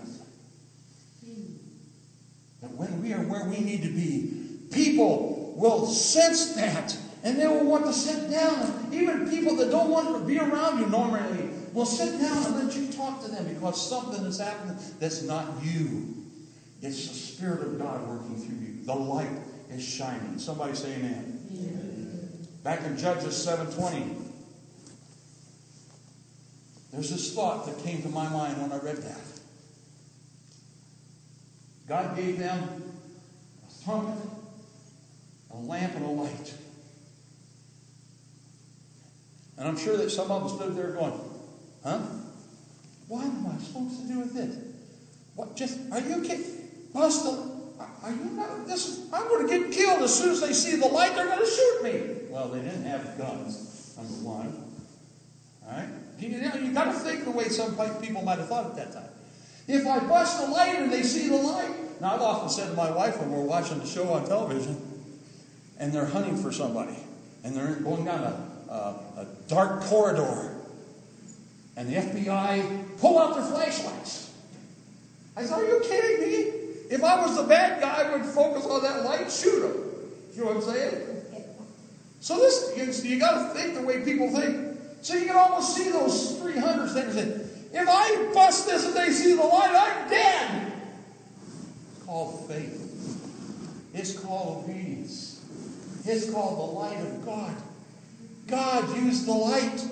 [SPEAKER 2] That when we are where we need to be, people will sense that and they will want to sit down. Even people that don't want to be around you normally will sit down and let you talk to them because something is happening that's not you. It's the Spirit of God working through you. The light is shining. Somebody say amen. amen. Back in Judges 7.20, there's this thought that came to my mind when I read that. God gave them a trumpet, a lamp, and a light. And I'm sure that some of them stood there going, huh? What am I supposed to do with this? What, just, are you kidding? Buster, are you not, this is, I'm going to get killed as soon as they see the light, they're going to shoot me. Well, they didn't have guns, number one. All right? You, know, you got to think the way some people might have thought at that time. If I bust the light and they see the light. Now, I've often said to my wife when we're watching the show on television and they're hunting for somebody and they're going down a, a, a dark corridor and the FBI pull out their flashlights. I said, Are you kidding me? If I was the bad guy, I would focus on that light, shoot him. You know what I'm saying? So this, you, you got to think the way people think. So you can almost see those 300 things. That, if I bust this and they see the light, I'm dead. It's called faith. It's called obedience. It's called the light of God. God used the light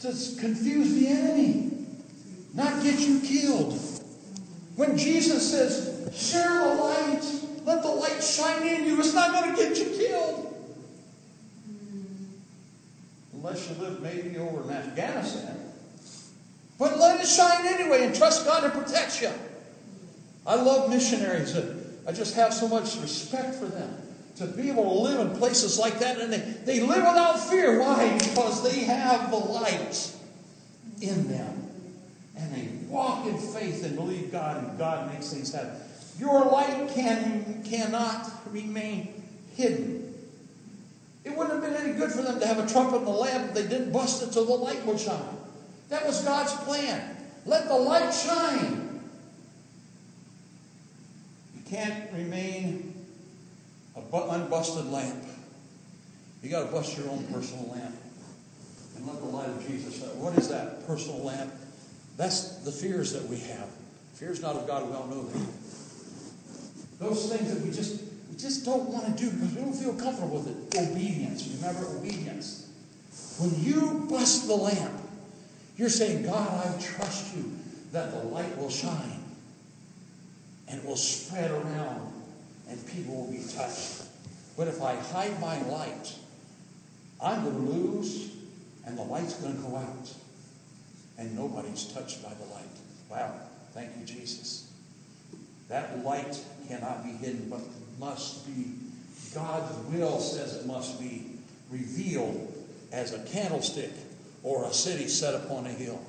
[SPEAKER 2] to confuse the enemy, not get you killed. When Jesus says, share the light, let the light shine in you, it's not going to get you killed. Unless you live maybe over in Afghanistan. But let it shine anyway and trust God to protect you. I love missionaries. I just have so much respect for them to be able to live in places like that. And they, they live without fear. Why? Because they have the light in them. And they walk in faith and believe God, and God makes things happen. Your light can, cannot remain hidden. It wouldn't have been any good for them to have a trumpet in the lamp if they didn't bust it so the light would shine. That was God's plan. Let the light shine. You can't remain unbusted lamp. You got to bust your own personal lamp and let the light of Jesus. What is that personal lamp? That's the fears that we have. Fears not of God, we all know that. Those things that we just we just don't want to do because we don't feel comfortable with it. Obedience. Remember obedience. When you bust the lamp, you're saying, God, I trust you that the light will shine and it will spread around and people will be touched. But if I hide my light, I'm going to lose and the light's going to go out and nobody's touched by the light. Wow. Thank you, Jesus. That light cannot be hidden, but must be, God's will says it must be revealed as a candlestick or a city set upon a hill.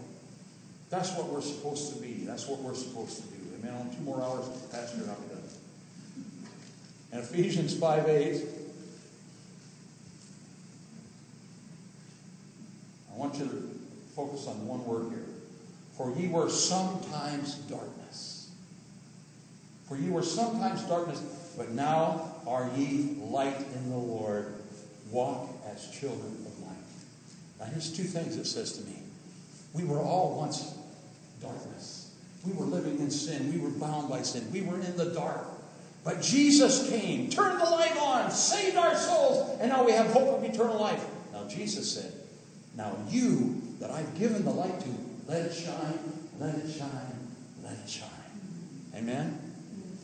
[SPEAKER 2] That's what we're supposed to be. That's what we're supposed to do. Amen. On two more hours, Pastor, I'll In Ephesians 5 8, I want you to focus on one word here. For ye were sometimes darkness. For ye were sometimes darkness, but now are ye light in the Lord. Walk as children of light. Now, here's two things it says to me. We were all once darkness. We were living in sin. We were bound by sin. We were in the dark. But Jesus came, turned the light on, saved our souls, and now we have hope of eternal life. Now, Jesus said, Now you that I've given the light to, let it shine, let it shine, let it shine. Amen?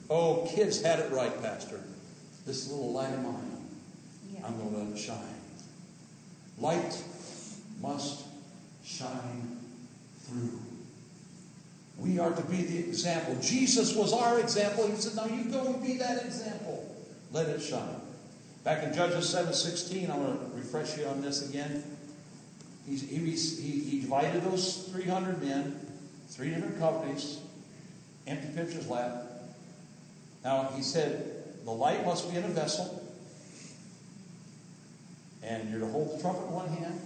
[SPEAKER 2] Oh, kids had it right, Pastor. This little light of mine, I'm going to let it shine. Light must shine through. We are to be the example. Jesus was our example. He said, Now you go and be that example. Let it shine. Back in Judges 7 16, I'm going to refresh you on this again. He, he, he divided those 300 men, three different companies, empty pitcher's lap. Now, he said, the light must be in a vessel, and you're to hold the trumpet in one hand,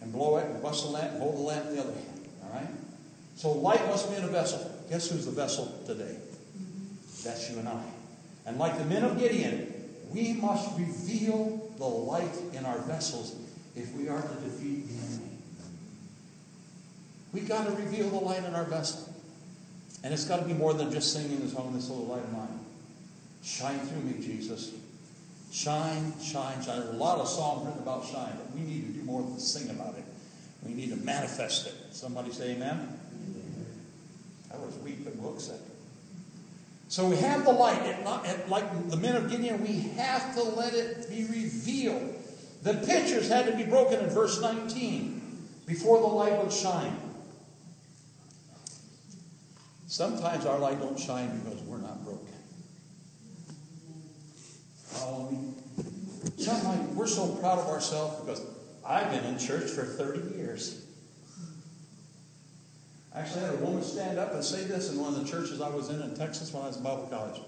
[SPEAKER 2] and blow it, and bust the lamp, and hold the lamp in the other hand. All right? So light must be in a vessel. Guess who's the vessel today? That's you and I. And like the men of Gideon, we must reveal the light in our vessels if we are to defeat the enemy. We've got to reveal the light in our vessel. And it's got to be more than just singing the song, This Little Light of Mine. Shine through me, Jesus. Shine, shine, shine. There's a lot of songs written about shine, but we need to do more than sing about it. We need to manifest it. Somebody say amen? That was weak, but we'll accept it. So we have the light. It not, it, like the men of Gideon, we have to let it be revealed. The pictures had to be broken in verse 19 before the light would shine. Sometimes our light don't shine because we're not broken. Me? Sometimes we're so proud of ourselves because I've been in church for 30 years. Actually, had a woman stand up and say this in one of the churches I was in in Texas when I was in Bible college.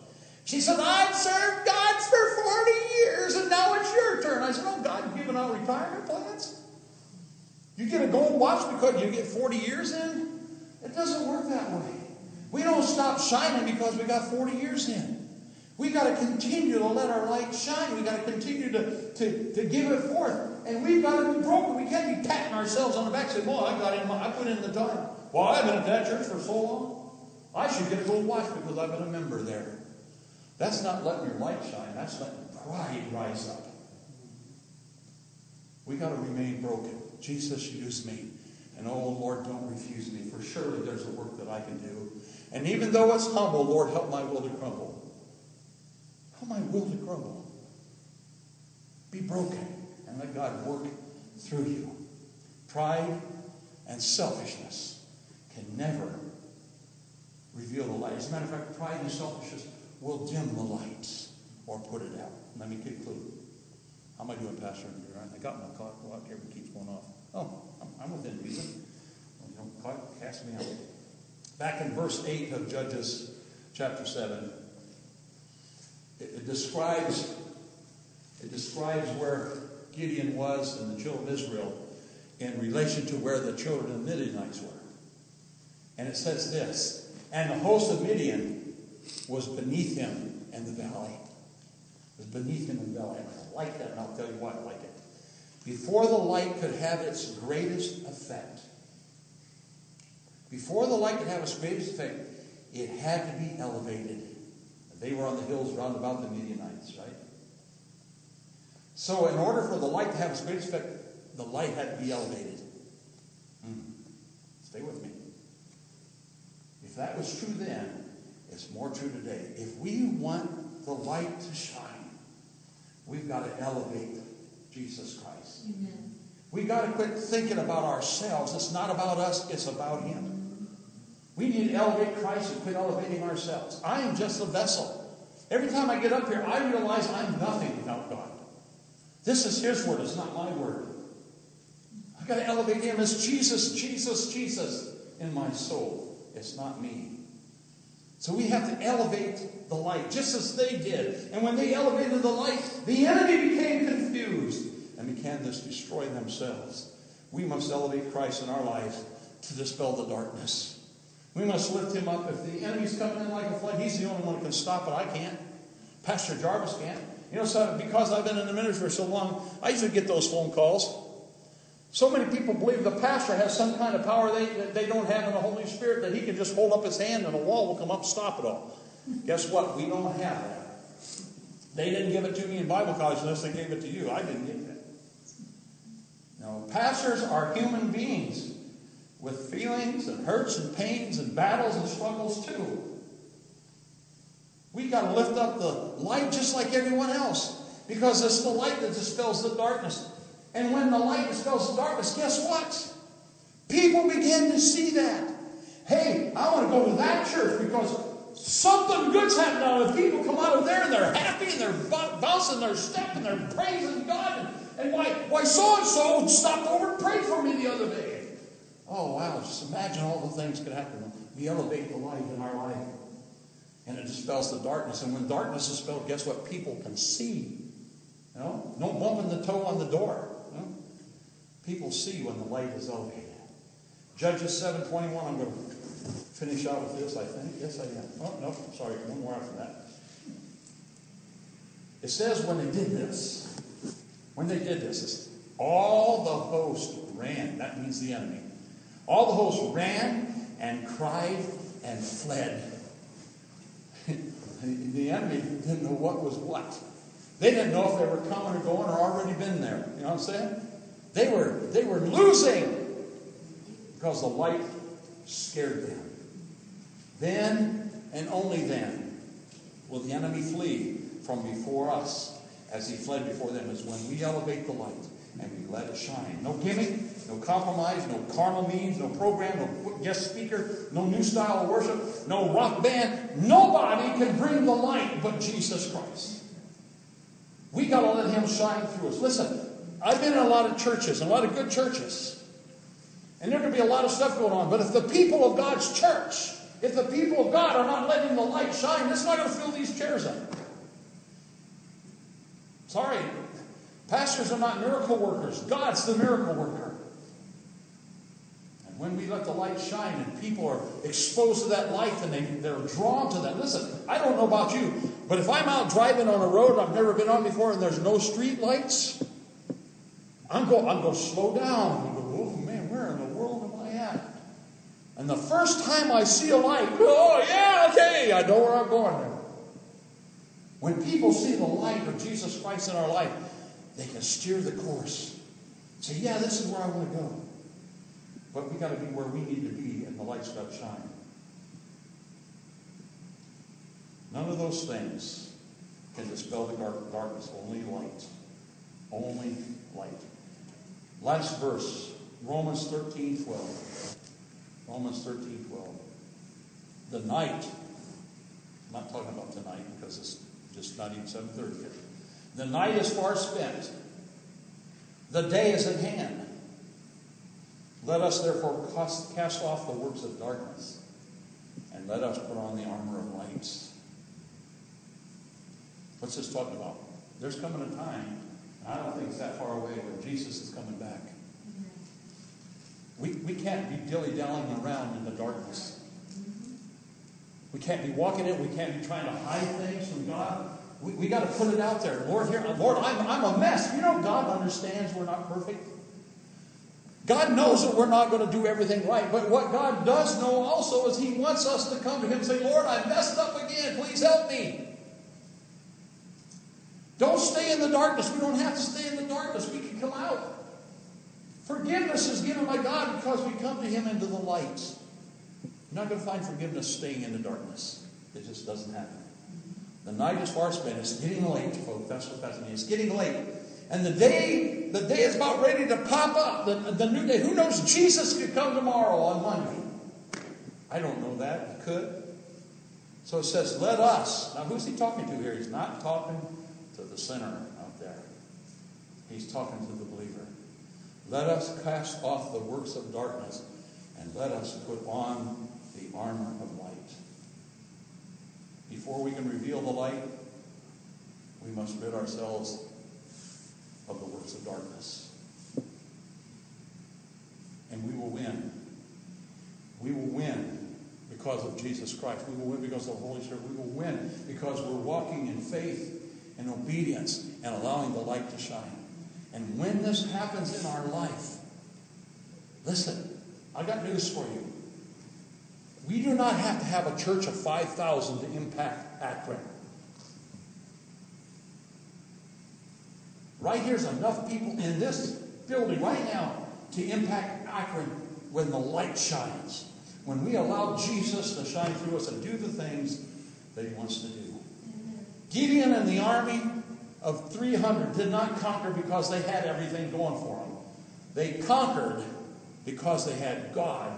[SPEAKER 2] She said, I've served God for 40 years and now it's your turn. I said, Oh, God, giving out retirement plans? You get a gold watch because you get 40 years in? It doesn't work that way. We don't stop shining because we got 40 years in. We've got to continue to let our light shine. We've got to continue to, to, to give it forth. And we've got to be broken. We can't be patting ourselves on the back and say, Well, I got in my, I put in the time. Well, I've been at that church for so long. I should get a gold watch because I've been a member there. That's not letting your light shine. That's letting pride rise up. We got to remain broken. Jesus, use me. And oh Lord, don't refuse me, for surely there's a work that I can do. And even though it's humble, Lord, help my will to crumble. My will to crumble. Be broken and let God work through you. Pride and selfishness can never reveal the light. As a matter of fact, pride and selfishness will dim the lights or put it out. Let me conclude. How am I doing, Pastor? I got my clock. Well, it keeps going off. Oh, I'm within reason. don't cast me out. Back in verse 8 of Judges chapter 7, it, it describes it describes where Gideon was and the children of Israel in relation to where the children of Midianites were. And it says this And the host of Midian was beneath him in the valley. Was beneath him in the valley. And I like that, and I'll tell you why I like it. Before the light could have its greatest effect, before the light could have its greatest effect, it had to be elevated. They were on the hills round about the Midianites, right? So, in order for the light to have its greatest effect, the light had to be elevated. Mm. Stay with me. If that was true then, it's more true today. If we want the light to shine, we've got to elevate Jesus Christ. Amen. We got to quit thinking about ourselves. It's not about us, it's about Him. We need to elevate Christ and quit elevating ourselves. I am just a vessel. Every time I get up here, I realize I'm nothing without God. This is His word, it's not my word. I've got to elevate Him as Jesus, Jesus, Jesus in my soul. It's not me. So we have to elevate the light, just as they did. And when they elevated the light, the enemy became confused and began to destroy themselves. We must elevate Christ in our life to dispel the darkness. We must lift him up. If the enemy's coming in like a flood, he's the only one who can stop it. I can't. Pastor Jarvis can't. You know, so because I've been in the ministry for so long, I usually get those phone calls. So many people believe the pastor has some kind of power they, that they don't have in the Holy Spirit that he can just hold up his hand and a wall will come up and stop it all. Guess what? We don't have that. They didn't give it to me in Bible college unless they gave it to you. I didn't get it. No, pastors are human beings with feelings and hurts and pains and battles and struggles too. We got to lift up the light just like everyone else because it's the light that dispels the darkness. And when the light dispels the darkness, guess what? People begin to see that. Hey, I want to go to that church because something good's happening out of people come out of there and they're happy and they're bouncing their step and they're praising God. And, and why, why so and so stopped over and prayed for me the other day. Oh, wow. Just imagine all the things could happen. We elevate the light in our life. And it dispels the darkness. And when darkness is dispelled, guess what? People can see. You know? No bumping the toe on the door. People see when the light is elevated. Judges 7.21, I'm going to finish out with this, I think. Yes, I am. Oh, no, sorry, one more after that. It says when they did this, when they did this, all the host ran. That means the enemy. All the host ran and cried and fled. the enemy didn't know what was what. They didn't know if they were coming or going or already been there. You know what I'm saying? They were, they were losing because the light scared them. Then and only then will the enemy flee from before us as he fled before them is when we elevate the light and we let it shine. No gimmick, no compromise, no carnal means, no program, no guest speaker, no new style of worship, no rock band. Nobody can bring the light but Jesus Christ. We got to let him shine through us. Listen, I've been in a lot of churches, a lot of good churches. And there can be a lot of stuff going on. But if the people of God's church, if the people of God are not letting the light shine, it's not going to fill these chairs up. Sorry, pastors are not miracle workers. God's the miracle worker. When we let the light shine and people are exposed to that light and they, they're drawn to that. Listen, I don't know about you, but if I'm out driving on a road I've never been on before and there's no street lights, I'm going, I'm going to slow down. and go, oh man, where in the world am I at? And the first time I see a light, oh yeah, okay, I know where I'm going. When people see the light of Jesus Christ in our life, they can steer the course. Say, yeah, this is where I want to go. But we got to be where we need to be, and the light's got to shine. None of those things can dispel the dark, darkness. Only light. Only light. Last verse, Romans 13 12. Romans 13 12. The night, I'm not talking about tonight because it's just not even 7.30 yet. The night is far spent. The day is at hand. Let us therefore cast off the works of darkness and let us put on the armor of light. What's this talking about? There's coming a time, I don't think it's that far away, where Jesus is coming back. We, we can't be dilly dallying around in the darkness. We can't be walking in, we can't be trying to hide things from God. We, we got to put it out there. Lord, here, Lord, I'm, I'm a mess. You know, God understands we're not perfect. God knows that we're not going to do everything right. But what God does know also is He wants us to come to Him and say, Lord, I messed up again. Please help me. Don't stay in the darkness. We don't have to stay in the darkness. We can come out. Forgiveness is given by God because we come to Him into the light. You're not going to find forgiveness staying in the darkness. It just doesn't happen. The night is far spent. It's getting late, folks. That's what that means. It's getting late. And the day, the day is about ready to pop up. The, the new day. Who knows? Jesus could come tomorrow on Monday. I don't know that. He could. So it says, let us. Now, who's he talking to here? He's not talking to the sinner out there. He's talking to the believer. Let us cast off the works of darkness and let us put on the armor of light. Before we can reveal the light, we must rid ourselves of the works of darkness. And we will win. We will win because of Jesus Christ. We will win because of the Holy Spirit. We will win because we're walking in faith and obedience and allowing the light to shine. And when this happens in our life, listen, I got news for you. We do not have to have a church of 5,000 to impact Akron. Right here's enough people in this building right now to impact Akron when the light shines. When we allow Jesus to shine through us and do the things that he wants to do. Gideon and the army of 300 did not conquer because they had everything going for them. They conquered because they had God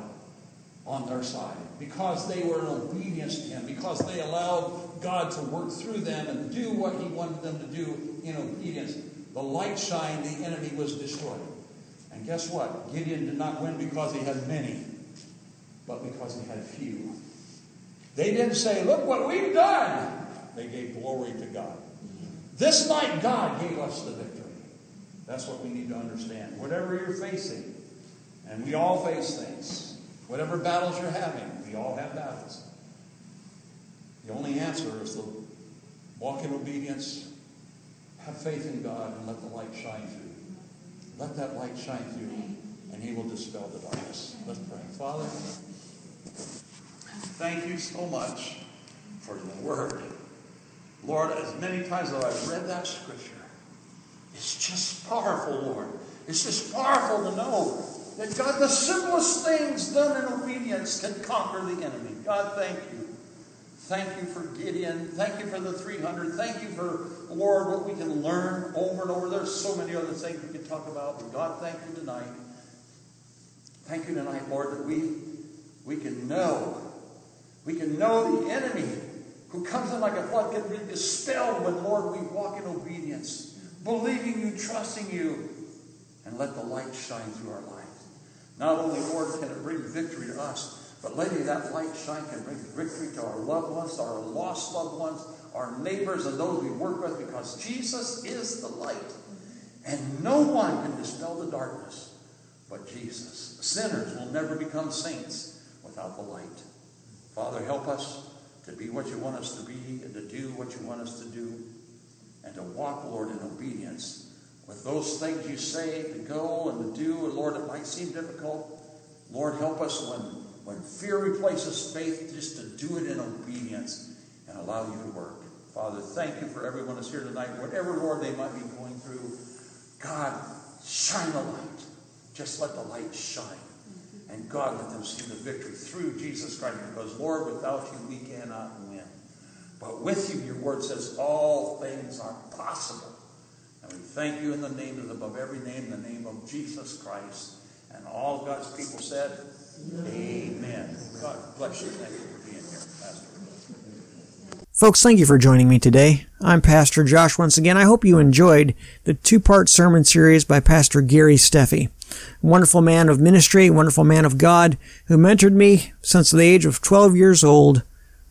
[SPEAKER 2] on their side, because they were in obedience to Him, because they allowed God to work through them and do what He wanted them to do in obedience. The light shined, the enemy was destroyed. And guess what? Gideon did not win because he had many, but because he had few. They didn't say, Look what we've done. They gave glory to God. This night, God gave us the victory. That's what we need to understand. Whatever you're facing, and we all face things, whatever battles you're having, we all have battles. The only answer is to walk in obedience, have faith in God, and let the light shine through. Let that light shine through, and He will dispel the darkness. Let's pray. Father, thank you so much for the word. Lord, as many times as I've read that scripture, it's just powerful, Lord. It's just powerful to know that God, the simplest things done in obedience can conquer the enemy. God, thank you. Thank you for Gideon. Thank you for the 300. Thank you for, Lord, what we can learn over and over. There's so many other things we could talk about, but God, thank you tonight. Thank you tonight, Lord, that we, we can know. We can know the enemy who comes in like a flood can be dispelled when, Lord, we walk in obedience, believing you, trusting you, and let the light shine through our lives. Not only, Lord, can it bring victory to us, but letting that light shine can bring victory to our loved ones, our lost loved ones, our neighbors, and those we work with, because Jesus is the light. And no one can dispel the darkness but Jesus. Sinners will never become saints without the light. Father, help us to be what you want us to be and to do what you want us to do and to walk, Lord, in obedience with those things you say to go and to do. And Lord, it might seem difficult. Lord, help us when, when fear replaces faith just to do it in obedience and allow you to work. Father, thank you for everyone that's here tonight. Whatever, Lord, they might be going through, God, shine the light. Just let the light shine. And God, let them see the victory through Jesus Christ. Because, Lord, without you, we cannot win. But with you, your word says all things are possible. And we thank you in the name of above every name, the name of Jesus Christ. And all God's people said, Amen. God bless you. Thank you for being here, Pastor.
[SPEAKER 1] Folks, thank you for joining me today. I'm Pastor Josh once again. I hope you enjoyed the two part sermon series by Pastor Gary Steffi. Wonderful man of ministry, wonderful man of God who mentored me since the age of 12 years old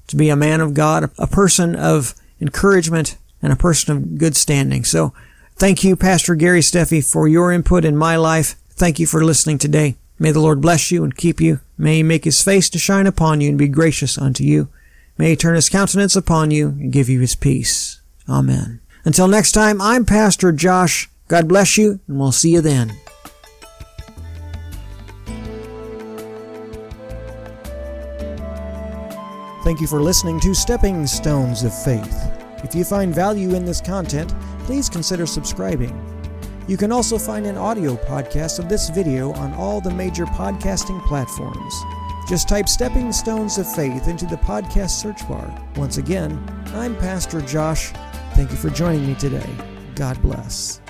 [SPEAKER 1] to be a man of God, a person of encouragement, and a person of good standing. So thank you, Pastor Gary Steffi, for your input in my life. Thank you for listening today. May the Lord bless you and keep you. May he make his face to shine upon you and be gracious unto you. May he turn his countenance upon you and give you his peace. Amen. Until next time, I'm Pastor Josh. God bless you, and we'll see you then. Thank you for listening to Stepping Stones of Faith. If you find value in this content, please consider subscribing. You can also find an audio podcast of this video on all the major podcasting platforms. Just type Stepping Stones of Faith into the podcast search bar. Once again, I'm Pastor Josh. Thank you for joining me today. God bless.